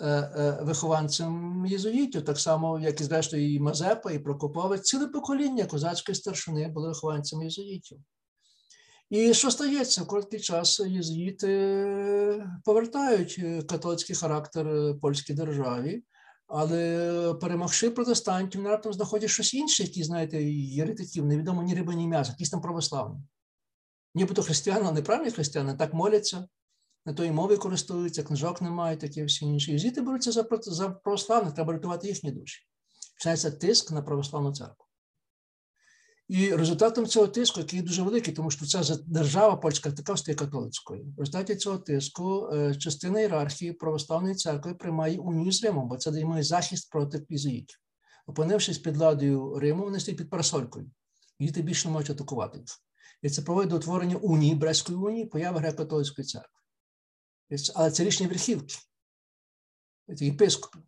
Е, е, вихованцем єзуїтів, так само, як і зрештою і Мазепа, і Прокоповець, ціле покоління козацької старшини були вихованцями єзуїтів. І що стається? В короткий час єзуїти повертають католицький характер польській державі, але перемогши протестантів, вони раптом знаходять щось інше, які, знаєте, єретиків, невідомо ні риба, ні м'ясо, якісь там православні. Нібито християни, але неправильні християни, так моляться, не тої мови користуються, книжок немає, такі всі інші. Звідти беруться за православних, треба рятувати їхні душі. Починається тиск на православну церкву. І результатом цього тиску, який дуже великий, тому що ця держава польська така стає католицькою. В результаті цього тиску е, частина ієрархії православної церкви приймає унію з Римом, бо це дає захист проти ізуїтів. Опинившись під ладою Риму, вони стоять під парасолькою. Діти більше не можуть атакувати їх. І це проводить до утворення унії, Брестської унії, появи греко-католицької церкви. Але це рішення верхівки, це єпископи.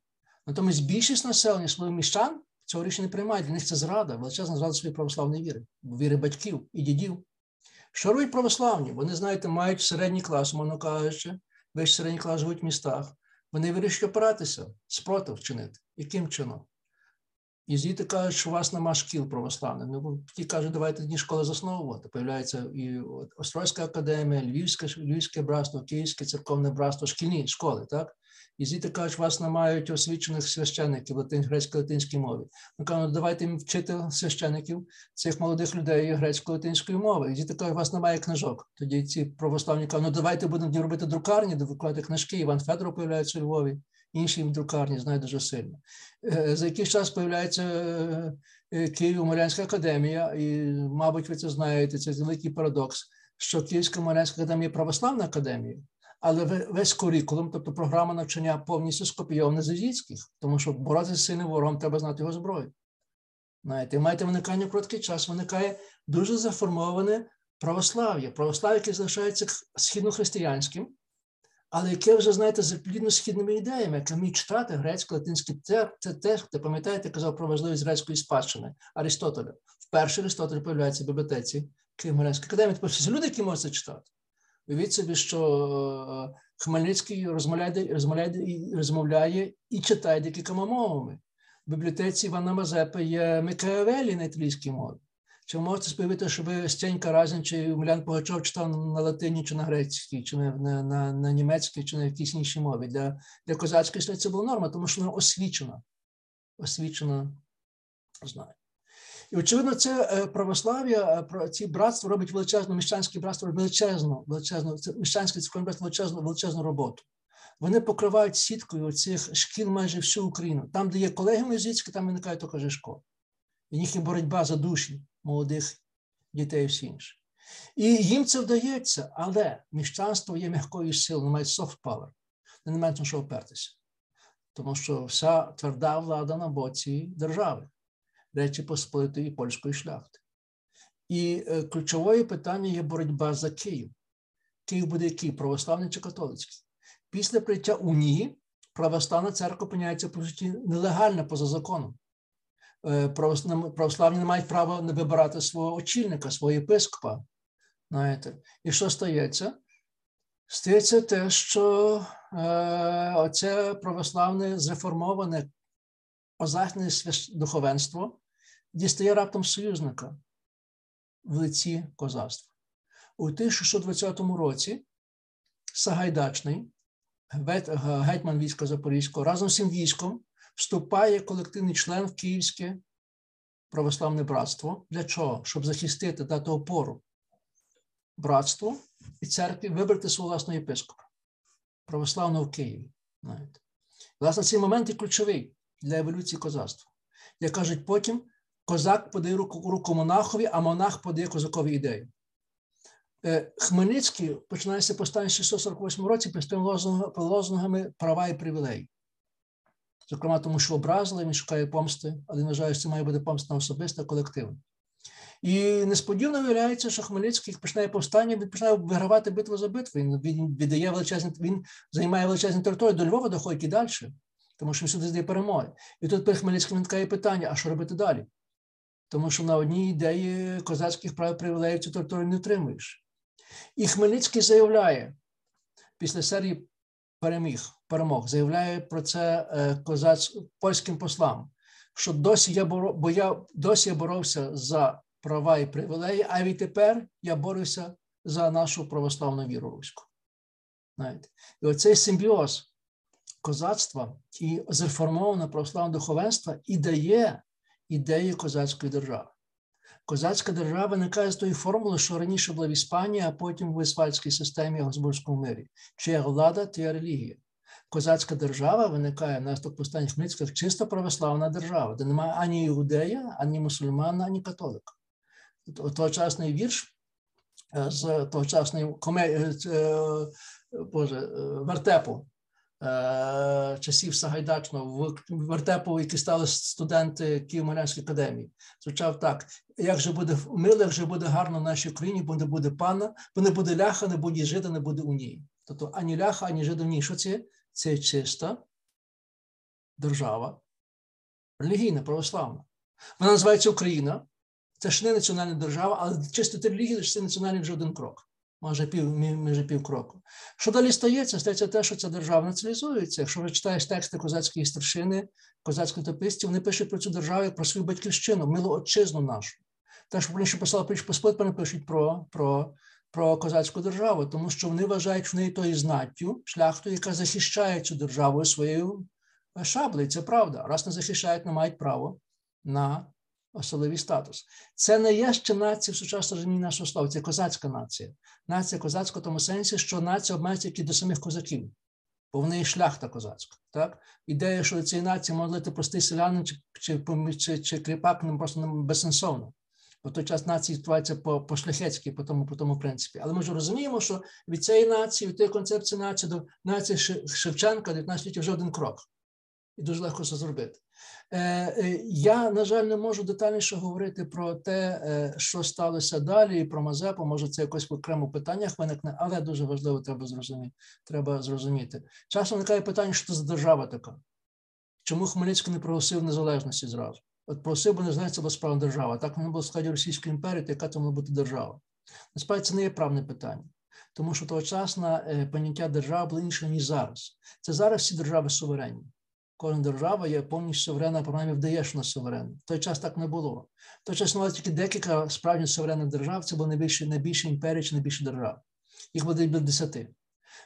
Натомість більшість населення своїх міщан цього рішення не приймають. Для них це зрада, величезна зрада своєї православної віри, віри батьків і дідів. Що робить православні? Вони, знаєте, мають середній клас, мовно кажучи, весь середній клас живуть в містах. Вони вирішують опиратися, спротив вчинити. Яким чином? І звідти кажуть, що у вас нема шкіл православних. Ну, ті кажуть, давайте дні школи засновувати. Появляється і Острозька академія, Львівське Львівське братство, Київське церковне братство, шкільні школи, так? І звідти кажуть, вас не мають освічених священників латин, грецько-латинській мові. Ми кажемо, давайте вчити священників цих молодих людей грецько-латинської мови. І звідти кажуть, вас немає книжок. Тоді ці православні кажуть, ну давайте будемо робити друкарні, де викладати книжки. Іван Федоров появляється у Львові інші друкарні знають дуже сильно. Е, за якийсь час з'являється Києво-Морянська академія, і, мабуть, ви це знаєте, це великий парадокс, що Київська Морянська академія православна академія, але весь курікулум, тобто програма навчання повністю скопійована з єзійських, тому що боротися з сильним ворогом треба знати його зброю. Знаєте, маєте виникання короткий час, виникає дуже заформоване православ'я, православ'я, яке залишається східнохристиянським, але яке вже, знаєте, з плідно східними ідеями, яке вміє читати грецько, латинське, це, те, хто пам'ятаєте, казав про важливість грецької спадщини Аристотеля. Вперше Аристотель появляється в бібліотеці Києво-Морянської академії. Всі люди, які можуть це читати. Уявіть собі, що е, Хмельницький розмовляє, розмовляє, розмовляє і читає декількома мовами. В бібліотеці Івана Мазепи є Микаевелі на італійській мові. Чи можете сповідати, що ви Стенька Разін чи Умлян Погачов читав на латині, чи на грецькій, чи на на, на, на німецькій, чи на якійсь іншій мові? Для для козацької це була норма, тому що вона освічена. Освічена, знаю. І, очевидно, це е, православ'я, е, ці братства робить величезну, міщанське братство величезну, величезну, це міщанське братство величезну, величезну роботу. Вони покривають сіткою цих шкіл майже всю Україну. Там, де є колеги музичні, там виникає також школа. І їхня боротьба за душі молодих дітей і всі інші. І їм це вдається, але міщанство є м'якою силою, мають soft power, вони не мають на що опертися. Тому що вся тверда влада на боці держави, Речі Посполитої польської шляхти. І е, ключове питання є боротьба за Київ. Київ буде який? Православний чи католицький? Після прийняття унії православна церква опиняється по суті нелегальна поза законом. Е, православні не мають права не вибирати свого очільника, свого єпископа. Знаєте. І що стається? Стається те, що е, оце православне зреформоване озахне духовенство дістає раптом союзника в лиці козацтва. У 1620 році Сагайдачний, гетьман війська Запорізького, разом з цим військом вступає колективний член в Київське православне братство. Для чого? Щоб захистити, дати опору братству і церкві вибрати свого власного єпископа православного в Києві. Знаєте. Власне, цей момент і ключовий для еволюції козацтва. Як кажуть, потім козак подає руку, монахові, а монах подає козакові ідею. Е, Хмельницький починається повстання 648 році під лозунгами права і привілеї. Зокрема, тому що образили, він шукає помсти, але вважає, що це має бути помста особиста, колективна. І несподівано виявляється, що Хмельницький починає повстання, він починає вигравати битву за битву. Він він віддає величезні, він займає величезні території, до Львова доходить і далі, тому що він сюди здає перемоги. І тут перед Хмельницьким виникає питання: а що робити далі? Тому що на одній ідеї козацьких прав привілеїв цю територію не отримуєш. І Хмельницький заявляє після серії переміг, перемог, заявляє про це е, польським послам, що досі я боро, бо я досі я боровся за права і привілеї, а відтепер я борюся за нашу православну віру руську. Знаєте? І оцей симбіоз козацтва і зреформоване православне духовенство і дає ідею козацької держави. Козацька держава виникає з тої формули, що раніше була в Іспанії, а потім в Висфальській системі Габсбурзькому мирі. Чия влада, тія релігія. Козацька держава виникає внаслідок повстання Хмельницького чисто православна держава, де немає ані іудея, ані мусульмана, ані католика. Тогочасний вірш е, з тогочасної комедії е, е, Боже, вертепу часів Сагайдачного, в вертепу, які стали студенти Києво-Марянської академії, звучав так: як же буде мило, як же буде гарно в нашій країні, бо не буде пана, бо не буде ляха, не буде жида, не буде у ній. Тобто ані ляха, ані жида в ній. Що це? Це чиста держава, релігійна, православна. Вона називається Україна. Це ж не національна держава, але чисто релігія, це національний вже один крок майже пів майже пів кроку. Що далі стається? Стається те, що ця держава націоналізується. Якщо ви читаєш тексти козацької старшини, козацьких топистів, вони пишуть про цю державу про свою батьківщину, милу отчизну нашу. Те, що вони ще писали про Посполит, вони пишуть про, про, про козацьку державу, тому що вони вважають в неї тою знаттю, шляхтою, яка захищає цю державу своєю шаблею. Це правда. Раз не захищають, не мають право на особливий статус. Це не є ще нація в сучасному розумінні нашого слова, це козацька нація. Нація козацька в тому сенсі, що нація обмежується тільки до самих козаків. бо в неї шляхта козацька. Так? Ідея, що цієї нації може бути простий селянин чи, чи, чи, чи кріпак, не просто безсенсовно. Бо той час нації відбувається по по шляхетськи, по тому, по тому принципі. Але ми ж розуміємо, що від цієї нації, від тієї концепції нації до нації Шевченка 19 ліття вже один крок. І дуже легко це зробити. Е, е, Я, на жаль, не можу детальніше говорити про те, е, що сталося далі, і про Мазепу. Може, це якось в окремо питаннях виникне, але дуже важливо треба зрозуміти. Треба зрозуміти. Часом виникає питання, що це за держава така. Чому Хмельницький не проголосив незалежності зразу? От просив би незалежність була справа держава. Так воно було складі Російської імперії, то яка це мала бути держава? Насправді це не є правне питання, тому що тогочасне поняття держави було інше, ніж зараз. Це зараз всі держави суверенні. Кожна держава є повністю суверенна, принаймні вдає, що вона суверенна. В той час так не було. В той час існувало тільки декілька справжніх суверенних держав, це були найбільші, найбільші імперії чи найбільші держави. Їх було біля десяти.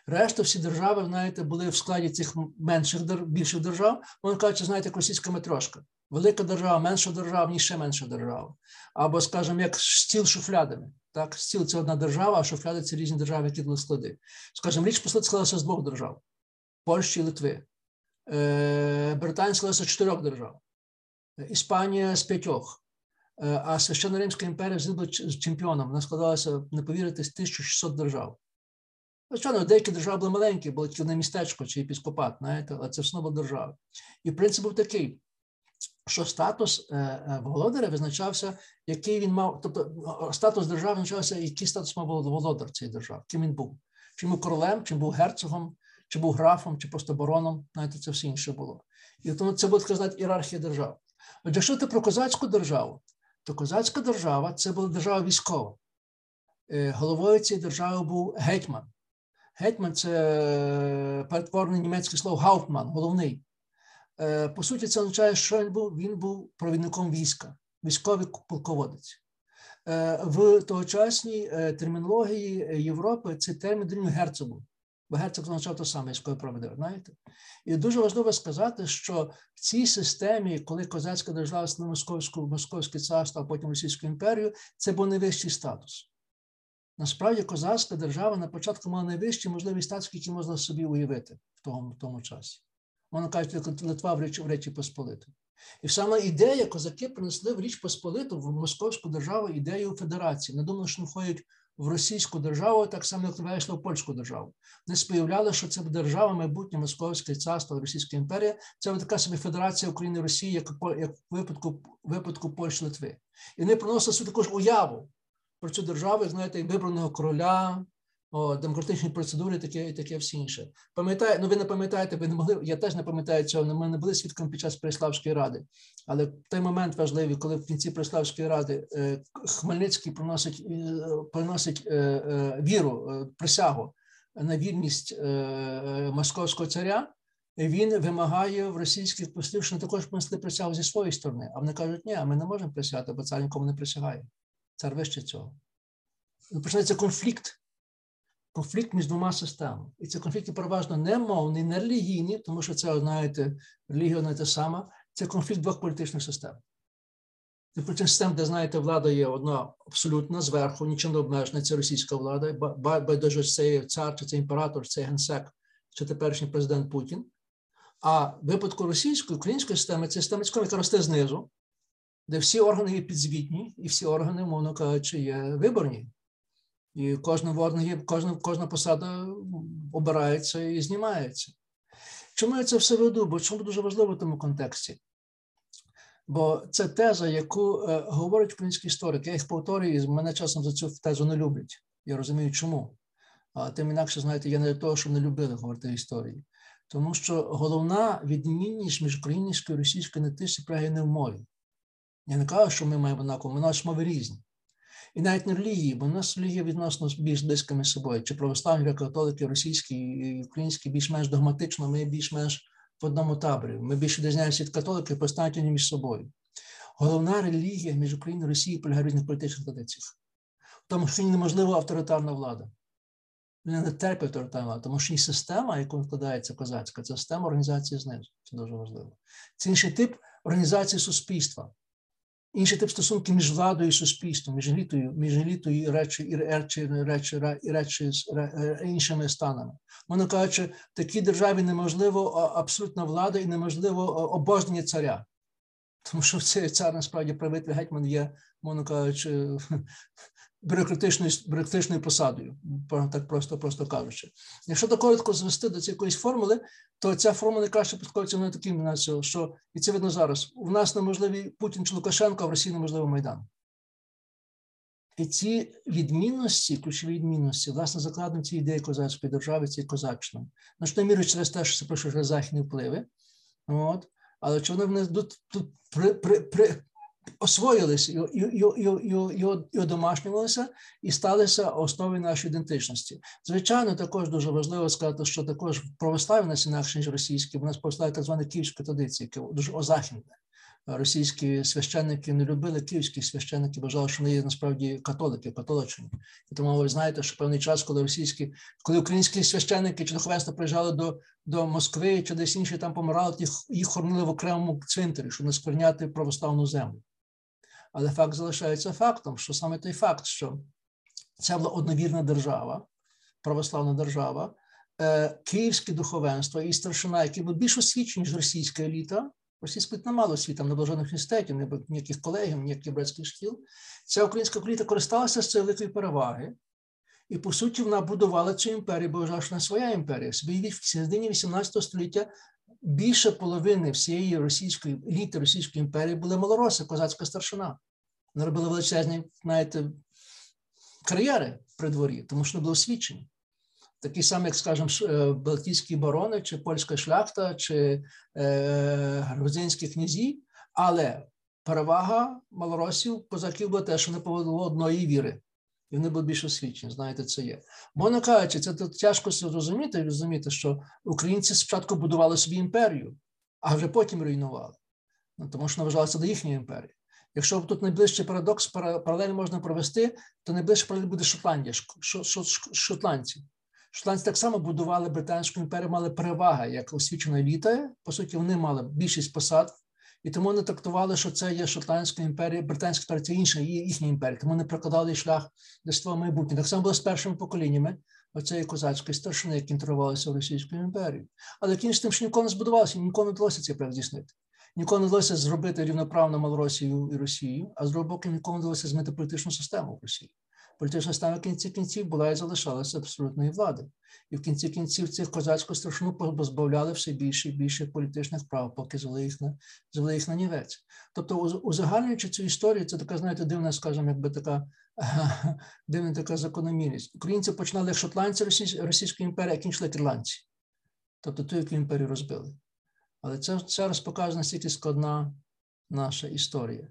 Решта всі держави, знаєте, були в складі цих менших більших держав. Вони кажуть, знаєте, як російська метрошка. Велика держава, менша держава, ні ще менша держава. Або, скажімо, як стіл шуфлядами. Так, стіл це одна держава, а шуфляди це різні держави, які були склади. Скажімо, річ послід склалася з двох держав Польщі і Литви. Е, Британія склалася з чотирьох держав, Іспанія з п'ятьох. Е, а Священна Римська імперія була чемпіоном. Вона складалася, не повірите, з 1600 держав. Звичайно, деякі держави були маленькі, було тільки містечко чи епіскопат, знаєте, але це одно була. І принцип був такий: що статус е, е, володаря визначався, який він мав, тобто статус держави визначався, який статус мав володар цієї держави, ким він був. Чи був королем, чи був герцогом, чи був графом, чи просто бароном, знаєте, це все інше було. І тому це буде сказати ієрархія держав. Отже, якщо ти про козацьку державу, то козацька держава це була держава військова. Е, головою цієї держави був гетьман. Гетьман це перетворене німецьке слово Гауптман, головний. Е, по суті, це означає, що він був він був провідником війська, військовий полководець. Е, в тогочасній е, термінології Європи цей термін дорівнює герцогу. Бо герцог означав те саме військовий провідник, знаєте? І дуже важливо сказати, що в цій системі, коли козацька держава стала московську, московське царство, а потім Російську імперію, це був найвищий статус. Насправді, козацька держава на початку мала найвищі можливі статус, які можна собі уявити в тому в тому часі. Вона каже, Литва в Речі, в Речі Посполиту. І саме ідея козаки принесли в Річ Посполиту в Московську державу ідею федерації. Не думали, що входять в російську державу, так само, як вийшли в польську державу. Вони споявляли, що це держава, майбутнє Московське царство, Російської імперії. Це така собі федерація України і Росії, як як випадку випадку Польщі Литви. І вони приносили собі також уяву про цю державу, знаєте, як вибраного короля, о, демократичні процедури, таке і таке всі інше. Пам'ятаю, ну ви не пам'ятаєте, ви не могли. Я теж не пам'ятаю цього. Ми не були свідком під час Переславської ради. Але той момент важливий, коли в кінці Переславської ради е, Хмельницький приносить е, приносить е, віру, присягу на вірність московського царя. Він вимагає в російських послів, що також принесли присягу зі своєї сторони. А вони кажуть, ні, ми не можемо присягати, бо цар нікому не присягає. Цар вище цього. Починається конфлікт конфлікт між двома системами. І це конфлікти переважно не мовні, не релігійні, тому що це, знаєте, релігія не те саме, це конфлікт двох політичних систем. Це політична система, де, знаєте, влада є одна абсолютна зверху, нічим не обмежена, це російська влада, байдуже це цар, чи це імператор, чи це генсек, чи теперішній президент Путін. А в випадку російської, української системи це система, яка росте знизу, де всі органи є підзвітні, і всі органи, мовно кажучи, є виборні. І кожна орган, кожна, кожна посада обирається і знімається. Чому я це все веду? Бо чому дуже важливо в тому контексті? Бо це теза, яку е, говорить український історик. Я їх повторюю, і мене часом за цю тезу не люблять. Я розумію, чому. А тим інакше, знаєте, я не для того, що не любили говорити історії. Тому що головна відмінність між українською і російською не тисі прягає не в мові. Я не кажу, що ми маємо однаково, ми наші мови різні і навіть не релігії, бо в нас релігія відносно більш близька між собою, чи православні, католики, російські і українські більш-менш догматично, ми більш-менш в одному таборі. Ми більше відрізняємося від католиків, поставлені між собою. Головна релігія між Україною і Росією полягає в різних політичних традиціях. Тому, що неможлива авторитарна влада. Вони не терпить авторитарна влада, тому що і система, яку вкладається козацька, це система організації знизу. Це дуже важливо. Це інший тип організації суспільства. Інший тип стосунків між владою і суспільством, між елітою, між елітою і речі, і речі, речі, і речі з іншими станами. Воно кажучи, в такій державі неможливо абсолютна влада і неможливо обожнення царя. Тому що цей цар насправді правитель гетьман є, мовно кажучи, бюрократичною бюрократичною посадою, так просто просто кажучи. Якщо до коротко звести до цієї формули, то ця формула краще підходиться на таким, що і це видно зараз. У нас неможливий Путін чи Лукашенко, а в Росії неможливо Майдан. І ці відмінності, ключові відмінності, власне, закладені ці ідеї козацької держави, ці козаччини. На що міру через те, що це пройшли західні впливи. От. Але чи вони тут, тут при, при, при, освоїлися і, і, і, і, і одомашнювалися сталися основою нашої ідентичності. Звичайно, також дуже важливо сказати, що також православ'я нас інакше, ніж російські, бо нас православ'я так звані київські традиції, яке дуже озахідне. Російські священники не любили київські священники, вважали, що вони є насправді католики, католичні. І тому ви знаєте, що певний час, коли російські, коли українські священники чи духовенство приїжджали до до Москви чи десь інші там помирали, їх їх хоронили в окремому цвинтарі, щоб не скверняти православну землю. Але факт залишається фактом, що саме той факт, що це була одновірна держава, православна держава, е, київське духовенство і старшина, які були більш освічені, ніж російська еліта. Російська не мало освіти, не було жодних університетів, ніяких колегів, ніяких братських шкіл. Ця українська еліта користалася з цієї великої переваги. І, по суті, вона будувала цю імперію, бо вважала, що вона своя імперія. Собі в середині 18 століття більше половини всієї російської еліти Російської імперії були малороси, козацька старшина. Вони робили величезні, знаєте, кар'єри при дворі, тому що не були освічені. Такі самі, як, скажімо, е, Балтійські барони, чи польська шляхта, чи е, грузинські князі, але перевага малоросів, козаків була те, що не повело одної віри. І вони були більш освічені, знаєте, це є. Бо кажучи, це тяжко зрозуміти, розуміти, що українці спочатку будували собі імперію, а вже потім руйнували. Ну, Тому що вважалося до їхньої імперії. Якщо тут найближчий парадокс, паралель можна провести, то найближче паралель буде Шотландія, шотландці. Шотландці так само будували британську імперію, мали переваги як освічена еліта. По суті, вони мали більшість посад, і тому вони трактували, що це є Шотландська імперія, британська імперія, це інша їхня імперія. Тому вони прокладали шлях для свого майбутнього. Так само було з першими поколіннями оцеї козацької старшини, які інтервалися в Російською імперією. Але кінець тим, що ніколи не збудувалося, ніколи не вдалося цей проект здійснити. Ніколи не вдалося зробити рівноправно Малоросію і Росію, а з другого боку, ніколи не вдалося змінити політичну систему в Росії. Політична система в кінці кінців була і залишалася абсолютної влади. І в кінці кінців цих козацьку страшну позбавляли все більше і більше політичних прав, поки звели їх на звели їх на нівець. Тобто, узагальнюючи цю історію, це така, знаєте, дивна, скажімо, якби така дивна така закономірність. Українці починали як шотландці Російської імперії, а кінчили ірландці. Тобто ту, яку імперію розбили. Але це, це розпоказує, наскільки складна наша історія.